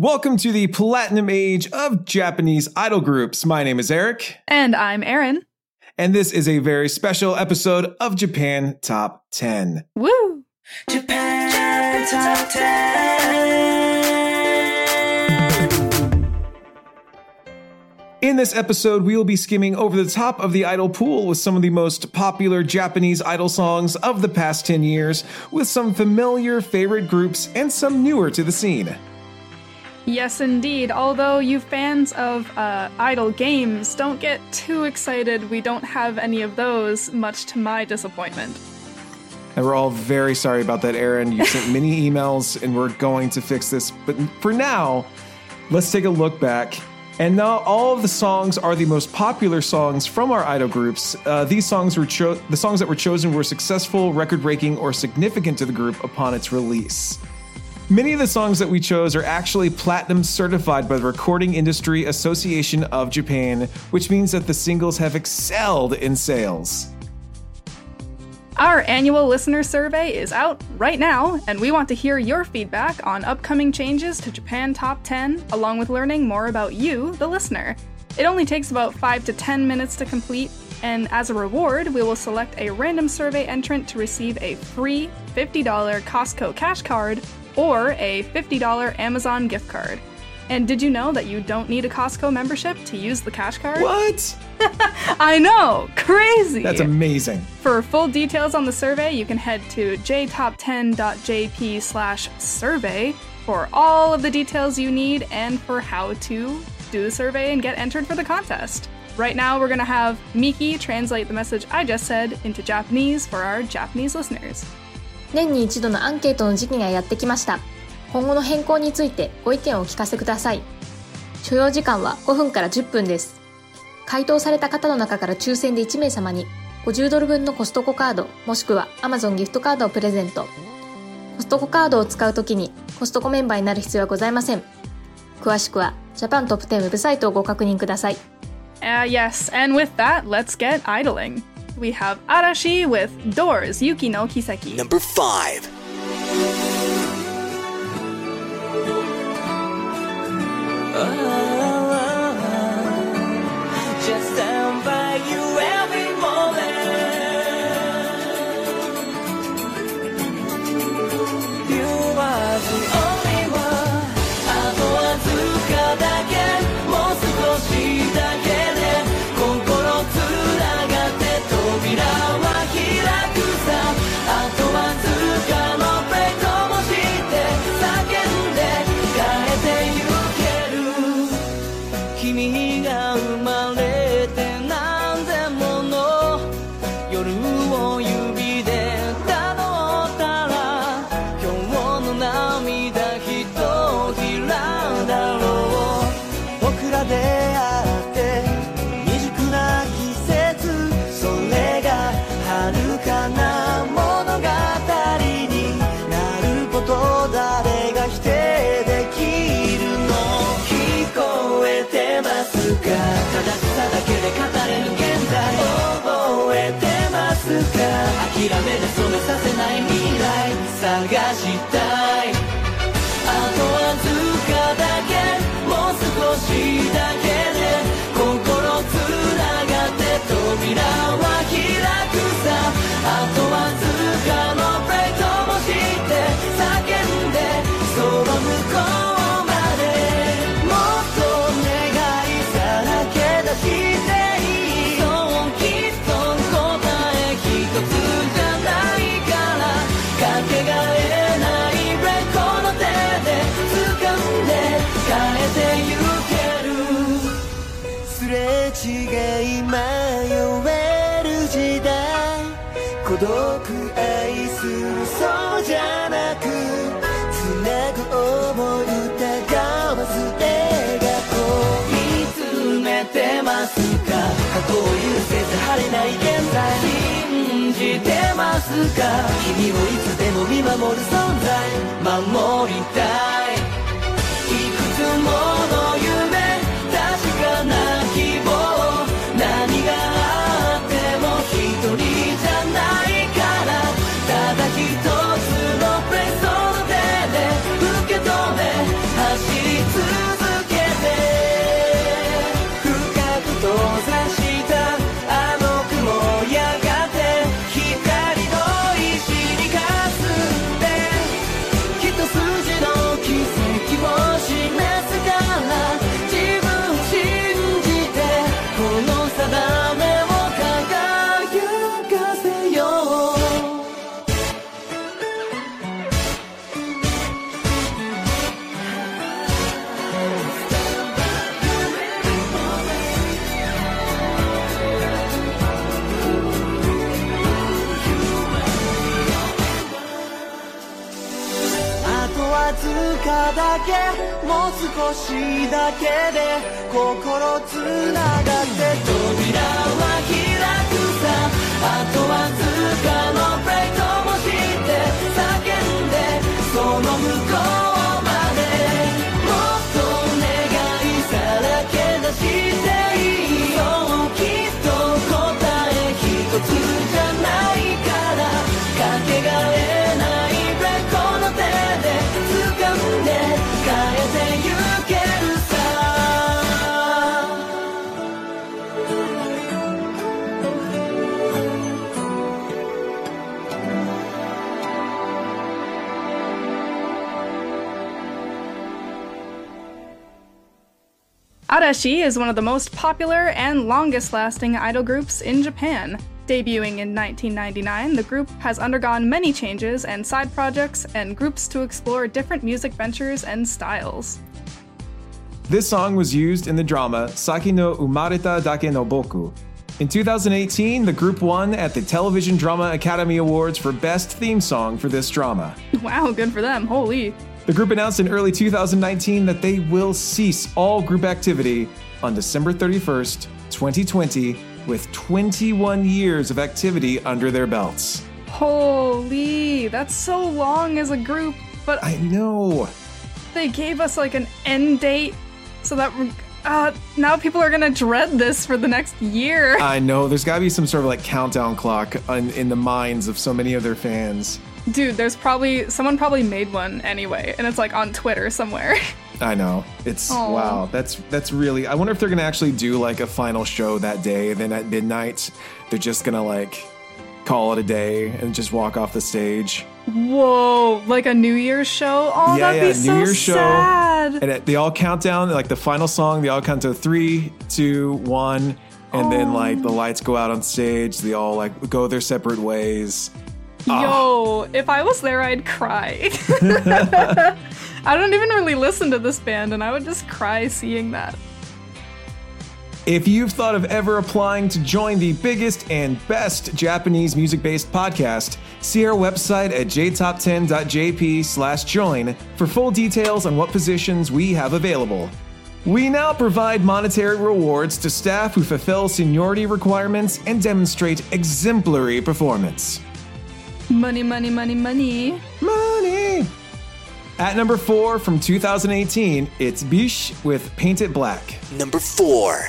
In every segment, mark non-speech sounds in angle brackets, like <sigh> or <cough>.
Welcome to the platinum age of Japanese idol groups. My name is Eric. And I'm Aaron. And this is a very special episode of Japan Top 10. Woo! Japan Top 10. In this episode, we will be skimming over the top of the idol pool with some of the most popular Japanese idol songs of the past 10 years, with some familiar favorite groups and some newer to the scene. Yes, indeed. Although you fans of uh, idol games don't get too excited, we don't have any of those, much to my disappointment. And we're all very sorry about that, Aaron. You sent many <laughs> emails, and we're going to fix this. But for now, let's take a look back. And now all of the songs are the most popular songs from our idol groups. Uh, these songs were cho- the songs that were chosen were successful, record-breaking, or significant to the group upon its release. Many of the songs that we chose are actually platinum certified by the Recording Industry Association of Japan, which means that the singles have excelled in sales. Our annual listener survey is out right now, and we want to hear your feedback on upcoming changes to Japan Top 10, along with learning more about you, the listener. It only takes about 5 to 10 minutes to complete, and as a reward, we will select a random survey entrant to receive a free $50 Costco cash card or a $50 Amazon gift card. And did you know that you don't need a Costco membership to use the cash card? What? <laughs> I know, crazy. That's amazing. For full details on the survey, you can head to jtop10.jp slash survey for all of the details you need and for how to do the survey and get entered for the contest. Right now, we're going to have Miki translate the message I just said into Japanese for our Japanese listeners. 年に一度のアンケートの時期がやってきました。今後の変更についてご意見をお聞かせください。所要時間は5分から10分です。回答された方の中から抽選で1名様に50ドル分のコストコカードもしくは Amazon ギフトカードをプレゼント。コストコカードを使うときにコストコメンバーになる必要はございません。詳しくはジャパントップ10ウェブサイトをご確認ください。Uh, yes, and with that, let's get idling. We have Arashi with Doors Yuki no Kiseki. Number 5. 目で染めさせない未来探したいつなぐ思い疑わず笑顔見つめてますか過去を許せず晴れない現在信じてますか君をいつでも見守る存在守りたいずかだけもう少しだけで心つながって扉は開くさ。あとわずかのプレイトもして叫んでその向こう Arashi is one of the most popular and longest lasting idol groups in Japan. Debuting in 1999, the group has undergone many changes and side projects and groups to explore different music ventures and styles. This song was used in the drama Saki no Umareta Dake no Boku. In 2018, the group won at the Television Drama Academy Awards for Best Theme Song for this drama. Wow, good for them. Holy. The group announced in early 2019 that they will cease all group activity on December 31st, 2020, with 21 years of activity under their belts. Holy. That's so long as a group, but I know. they gave us like an end date so that we're. Uh, now people are gonna dread this for the next year. I know. There's got to be some sort of like countdown clock in, in the minds of so many of their fans. Dude, there's probably someone probably made one anyway, and it's like on Twitter somewhere. <laughs> I know. It's Aw. wow. That's that's really. I wonder if they're gonna actually do like a final show that day. Then at midnight, they're just gonna like call it a day and just walk off the stage. Whoa, like a New Year's show? Oh, yeah, that'd yeah. be so New Year's show. sad. And it, they all count down like the final song. They all count to three, two, one, and then like the lights go out on stage. They all like go their separate ways. Ah. Yo, if I was there, I'd cry. <laughs> I don't even really listen to this band, and I would just cry seeing that. If you've thought of ever applying to join the biggest and best Japanese music-based podcast, see our website at jtop10.jp slash join for full details on what positions we have available. We now provide monetary rewards to staff who fulfill seniority requirements and demonstrate exemplary performance. Money, money, money, money. Money! At number four from 2018, it's BiSH with Paint It Black. Number four.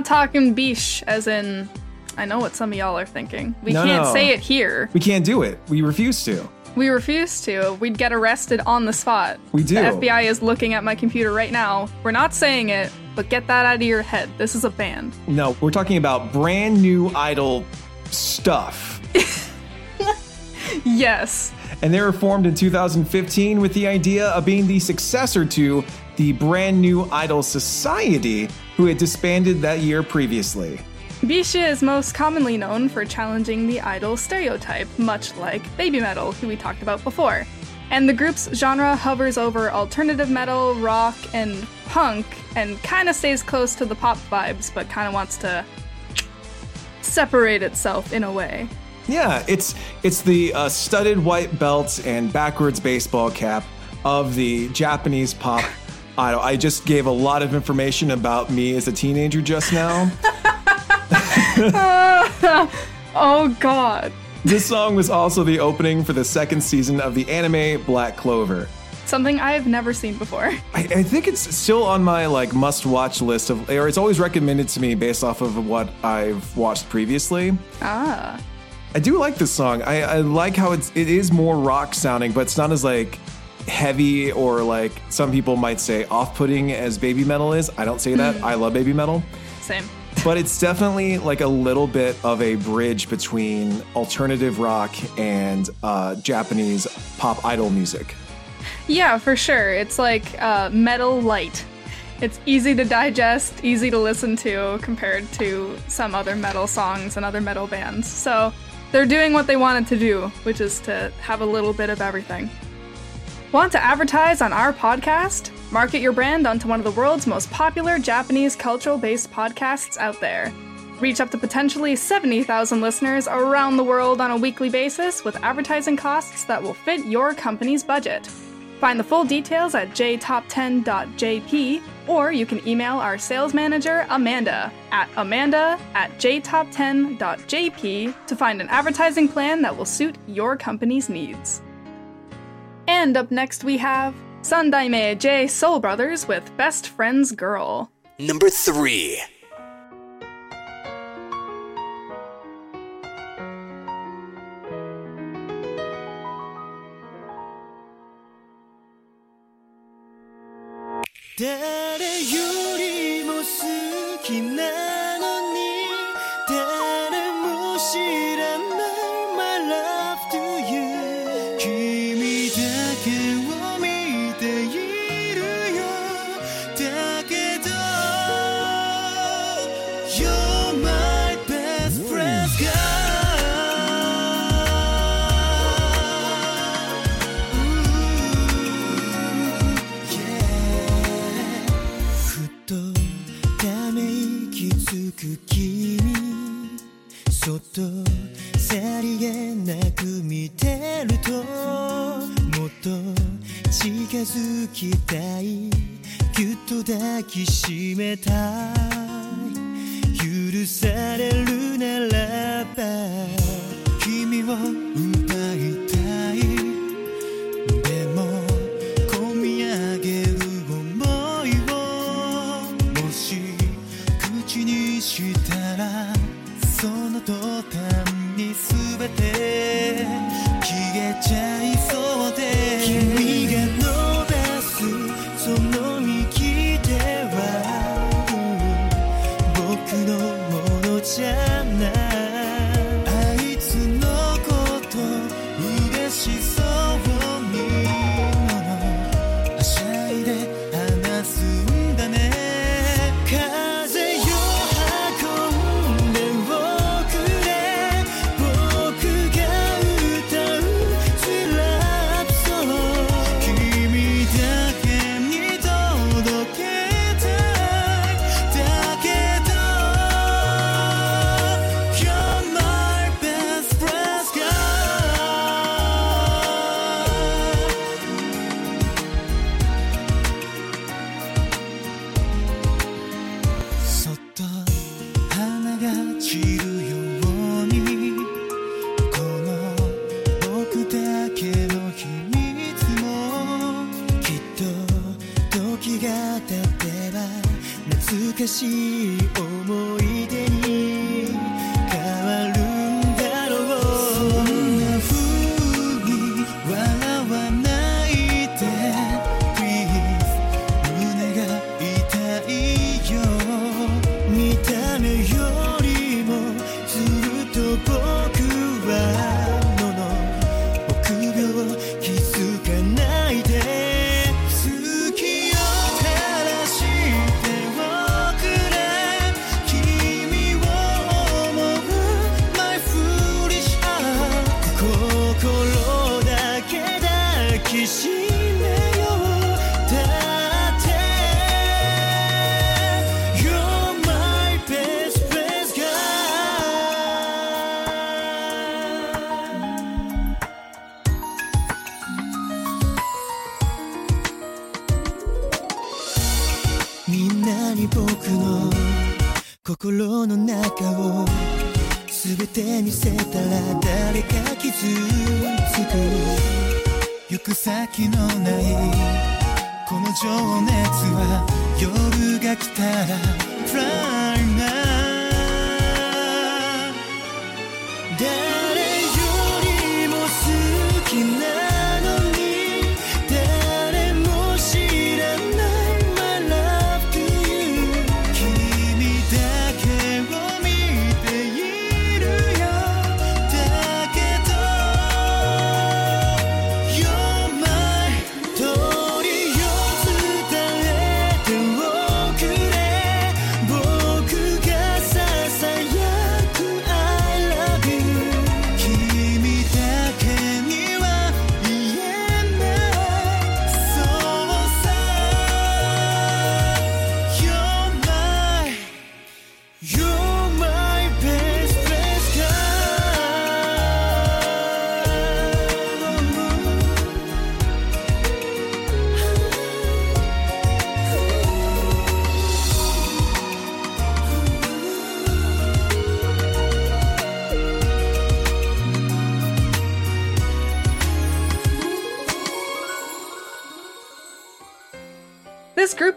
Not talking biche, as in, I know what some of y'all are thinking. We No, can't no. say it here. We can't do it. We refuse to. We refuse to. We'd get arrested on the spot. We do. The FBI is looking at my computer right now. We're not saying it, but get that out of your head. This is a band. No, we're talking about brand new idol stuff. <laughs> Yes. And they were formed in 2015 with the idea of being the successor to the brand new Idol Society, who had disbanded that year previously. BiSH is most commonly known for challenging the idol stereotype, much like Babymetal, who we talked about before. And the group's genre hovers over alternative metal, rock, and punk, and kind of stays close to the pop vibes, but kind of wants to separate itself in a way. Yeah, it's it's the uh, studded white belt and backwards baseball cap of the Japanese pop <laughs> idol. I just gave a lot of information about me as a teenager just now. <laughs> Oh god. This song was also the opening for the second season of the anime Black Clover. Something I've never seen before. I, I think it's still on my like must-watch list of, or it's always recommended to me based off of what I've watched previously. Ah. I do like this song. I, I like how it's it is more rock sounding, but it's not as like heavy or like some people might say off-putting as Babymetal is. I don't say that. I love Babymetal. Same. but it's definitely like a little bit of a bridge between alternative rock and uh, Japanese pop idol music. Yeah, for sure. It's like uh, metal light. It's easy to digest, easy to listen to compared to some other metal songs and other metal bands. So they're doing what they wanted to do, which is to have a little bit of everything. Want to advertise on our podcast? Market your brand onto one of the world's most popular Japanese cultural based podcasts out there. Reach up to potentially 70,000 listeners around the world on a weekly basis with advertising costs that will fit your company's budget. Find the full details at jtop10.jp or you can email our sales manager, Amanda, at amanda at jtop10.jp to find an advertising plan that will suit your company's needs. And up next we have Sandaime J Soul Brothers with Best Friend's Girl. Number three. 때를 유리.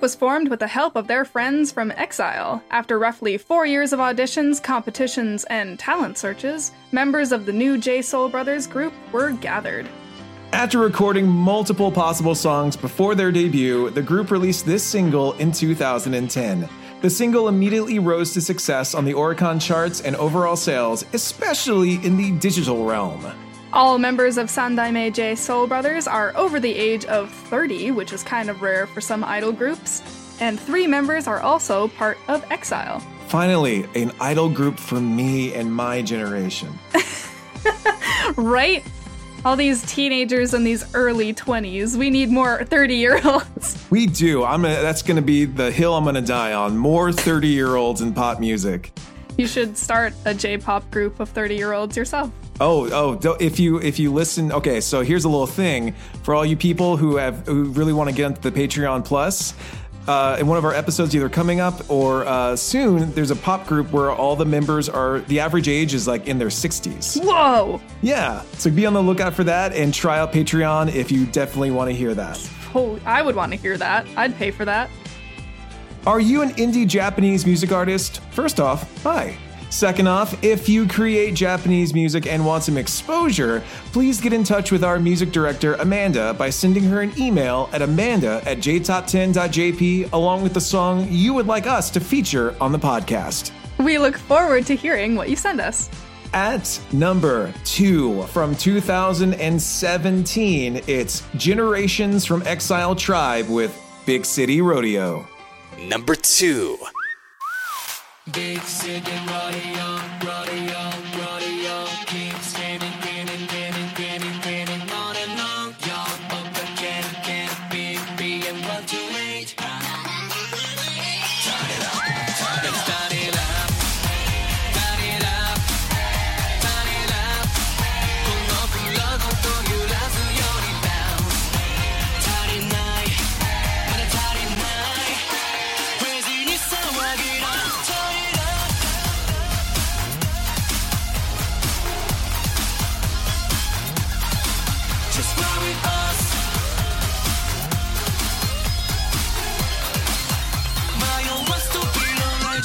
Was formed with the help of their friends from Exile. After roughly four years of auditions, competitions, and talent searches, members of the new J Soul Brothers group were gathered. After recording multiple possible songs before their debut, the group released this single in 2010. The single immediately rose to success on the Oricon charts and overall sales, especially in the digital realm. All members of Sandaime J Soul Brothers are over the age of 30, which is kind of rare for some idol groups, and three members are also part of Exile. Finally, an idol group for me and my generation. <laughs> Right? All these teenagers in these early 20s, we need more 30 year olds. <laughs> We do. I'm gonna, that's going to be the hill I'm going to die on. More 30 year olds in pop music. You should start a J pop group of 30 year olds yourself. Oh, oh! If you if you listen, okay. So here's a little thing for all you people who have who really want to get into the Patreon Plus. Uh, in one of our episodes, either coming up or uh, soon, there's a pop group where all the members are the average age is like in their 60s. Whoa! Yeah, so be on the lookout for that and try out Patreon if you definitely want to hear that. Holy, I would want to hear that. I'd pay for that. Are you an indie Japanese music artist? First off, hi. Second off, if you create Japanese music and want some exposure, please get in touch with our music director, Amanda, by sending her an email at amanda at jtop10.jp along with the song you would like us to feature on the podcast. We look forward to hearing what you send us. At number two from 2017, it's Generations from Exile Tribe with Big City Rodeo. Number two. Big city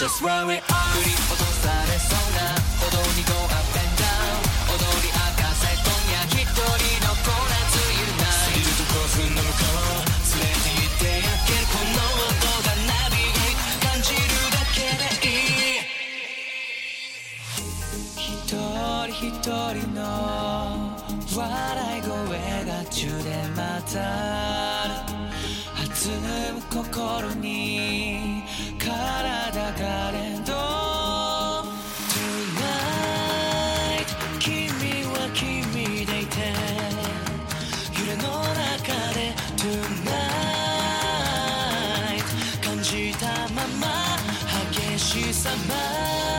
のない Just run with us 振り落とされそうな歩道に Go up and down 踊り明かせ今夜一人のコーラつゆないずっとコースの向こう連れて行ってあげるこの音がナビゲート感じるだけでいい一人一人の笑い声が中でまた弾む心に体が連動 Tonight 君は君でいて。揺れの中で。Tonight 感じたまま。激しさ増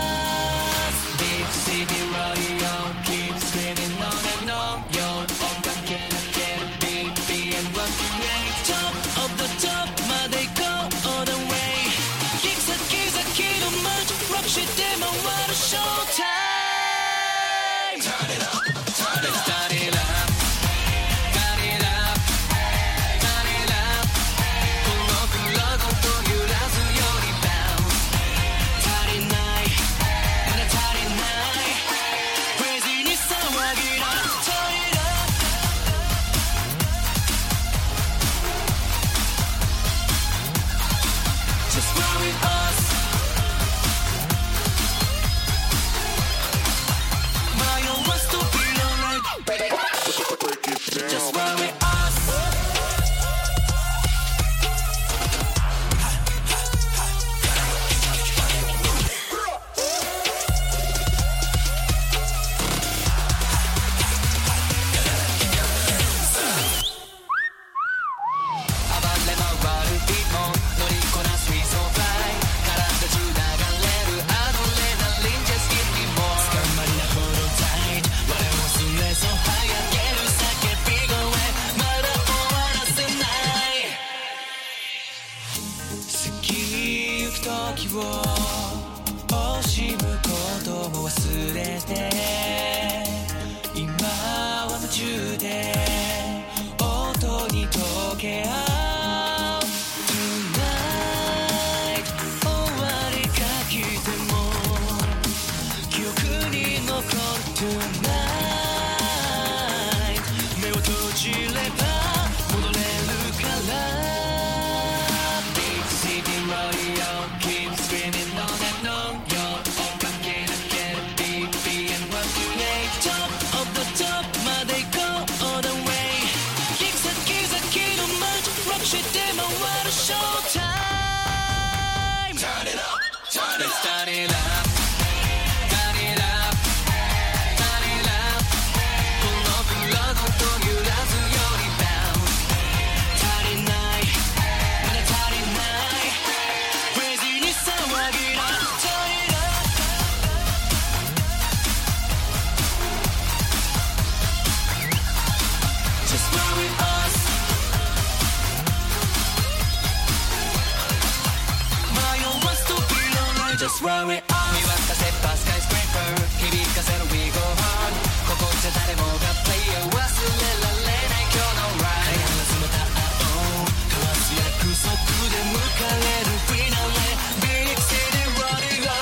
Worry on 見渡せばスカイスクレーパー響かせる We go hard ここじゃ誰もがプレイヤー忘れられない今日の Ride 必ずまた会おう交わす約束で迎えるフィナーレ Big City Rodeo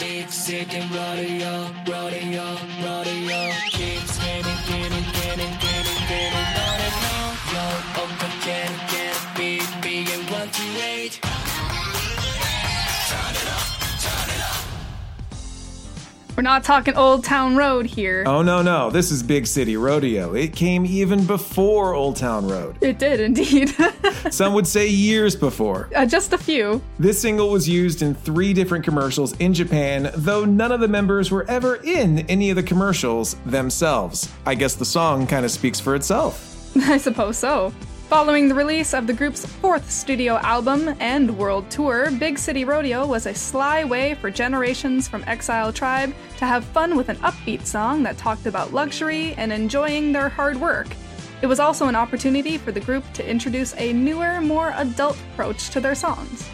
Big City Rodeo Rodeo Rodeo Keep We're not talking Old Town Road here. Oh, no, no. This is Big City Rodeo. It came even before Old Town Road. It did indeed. <laughs> Some would say years before. uh, just a few. This single was used in three different commercials in Japan, though none of the members were ever in any of the commercials themselves. I guess the song kind of speaks for itself. <laughs> I suppose so. Following the release of the group's fourth studio album and world tour, Big City Rodeo was a sly way for generations from Exile Tribe to have fun with an upbeat song that talked about luxury and enjoying their hard work. It was also an opportunity for the group to introduce a newer, more adult approach to their songs.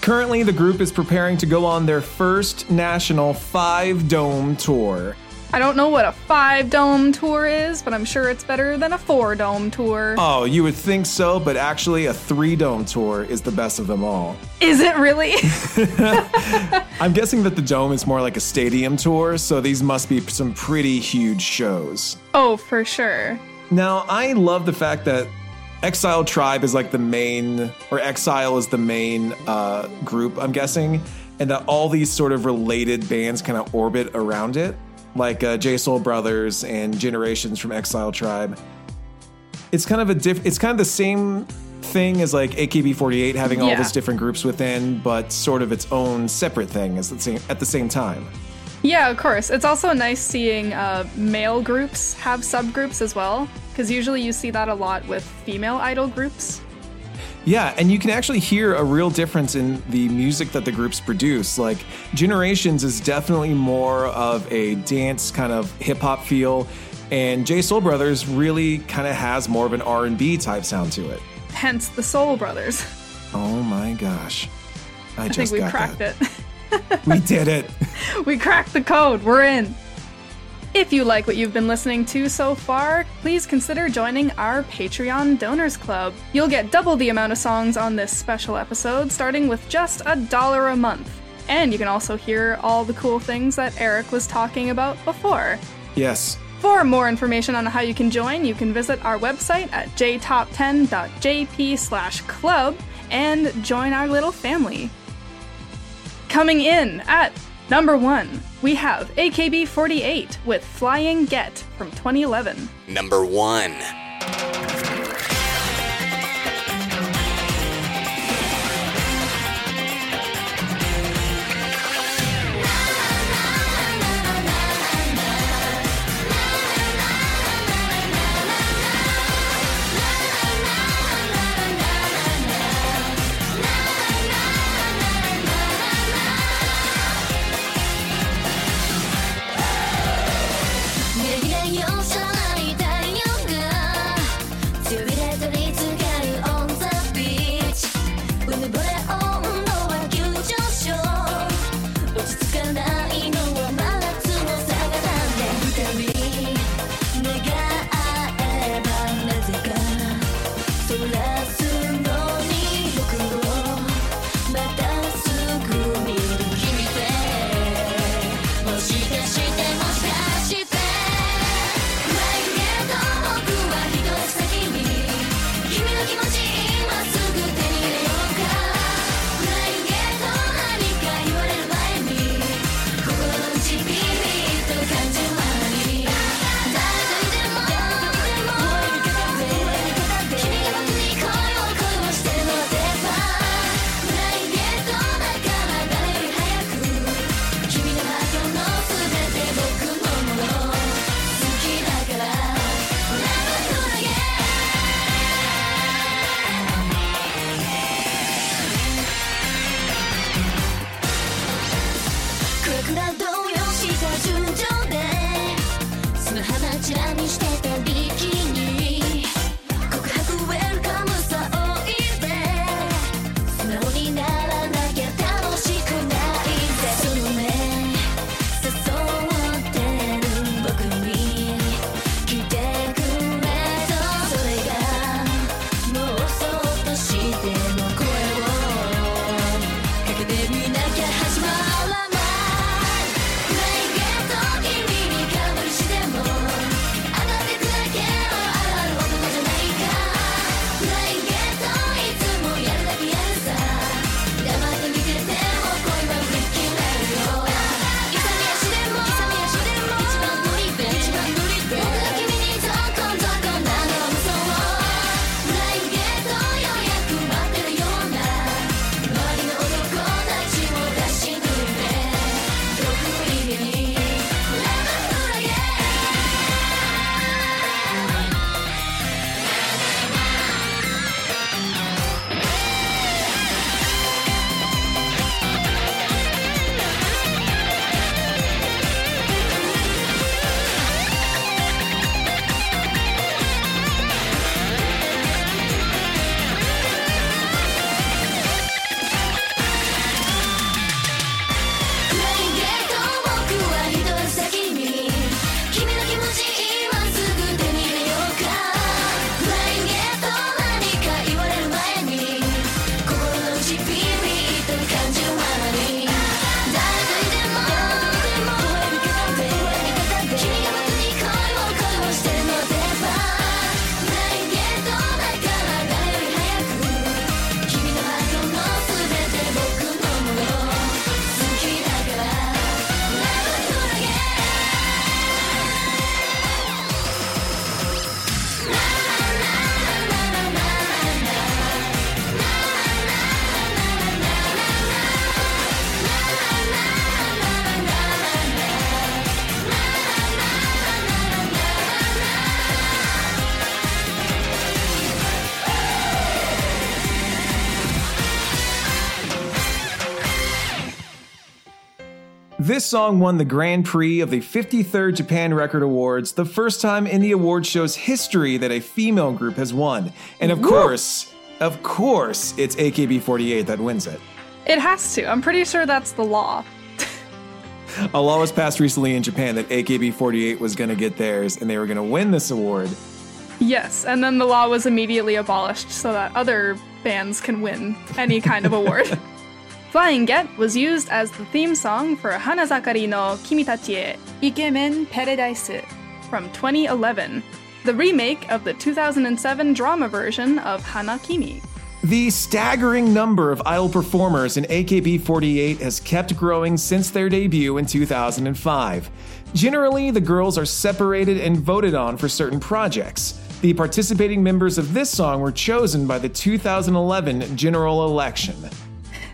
Currently, the group is preparing to go on their first national five dome tour. I don't know what a five dome tour is, but I'm sure it's better than a four dome tour. Oh, you would think so, but actually, a three dome tour is the best of them all. Is it really? <laughs> <laughs> I'm guessing that the dome is more like a stadium tour, so these must be some pretty huge shows. oh, for sure. Now, I love the fact that Exile Tribe is like the main, or Exile is the main uh, group, I'm guessing, and that all these sort of related bands kind of orbit around it, like uh, J Soul Brothers and Generations from Exile Tribe. It's kind of a diff. It's kind of the same thing as like AKB48 having all Yeah. these different groups within, but sort of its own separate thing as the same, at the same time. Yeah, of course. It's also nice seeing uh, male groups have subgroups as well, because usually you see that a lot with female idol groups. Yeah, and you can actually hear a real difference in the music that the groups produce. Like Generations is definitely more of a dance kind of hip hop feel, and J Soul Brothers really kind of has more of an R and B type sound to it. Hence the Soul Brothers. Oh my gosh, I, I just think we got cracked that. it. We did it. <laughs> we cracked the code. We're in. If you like what you've been listening to so far, please consider joining our Patreon Donors Club. You'll get double the amount of songs on this special episode, starting with just a dollar a month. And you can also hear all the cool things that Eric was talking about before. Yes. For more information on how you can join, you can visit our website at jtop10.jp slash club and join our little family. Coming in at Number one, we have AKB48 with Flying Get from 2011. Number 1. краду This song won the Grand Prix of the 53rd Japan Record Awards, the first time in the award show's history that a female group has won. And of course, of course, it's AKB48 that wins it. It has to. I'm pretty sure that's the law. <laughs> A law was passed recently in Japan that AKB48 was going to get theirs and they were going to win this award. Yes, and then the law was immediately abolished so that other bands can win any kind of award. <laughs> Flying Get was used as the theme song for Hanazakari no Kimitachi e Ikemen Paradise from 2011, the remake of the 2007 drama version of Hana Kimi. The staggering number of idol performers in AKB48 has kept growing since their debut in 2005. Generally, the girls are separated and voted on for certain projects. The participating members of this song were chosen by the 2011 general election.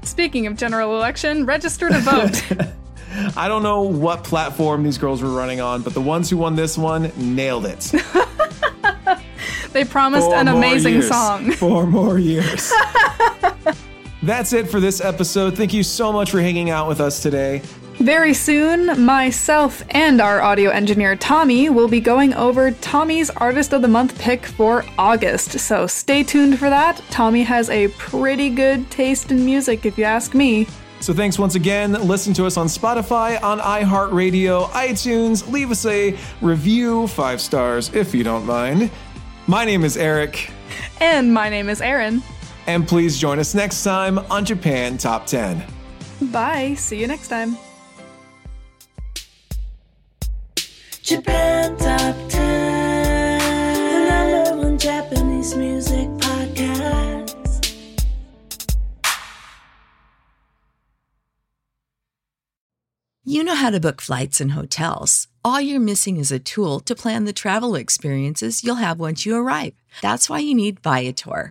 Speaking of general election, register to vote. <laughs> I don't know what platform these girls were running on, but the ones who won this one nailed it. <laughs> they promised Four an amazing years. song. <laughs> Four more years. That's it for this episode. Thank you so much for hanging out with us today. Very soon, myself and our audio engineer Tommy will be going over Tommy's Artist of the Month pick for August. So stay tuned for that. Tommy has a pretty good taste in music, if you ask me. So thanks once again. Listen to us on Spotify, on iHeartRadio, iTunes. Leave us a review, five stars if you don't mind. My name is Eric, And my name is Erin. and please join us next time on Japan Top 10. Bye. See you next time. Japan Top 10, the number one Japanese music podcast. You know how to book flights and hotels. All you're missing is a tool to plan the travel experiences you'll have once you arrive. That's why you need Viator.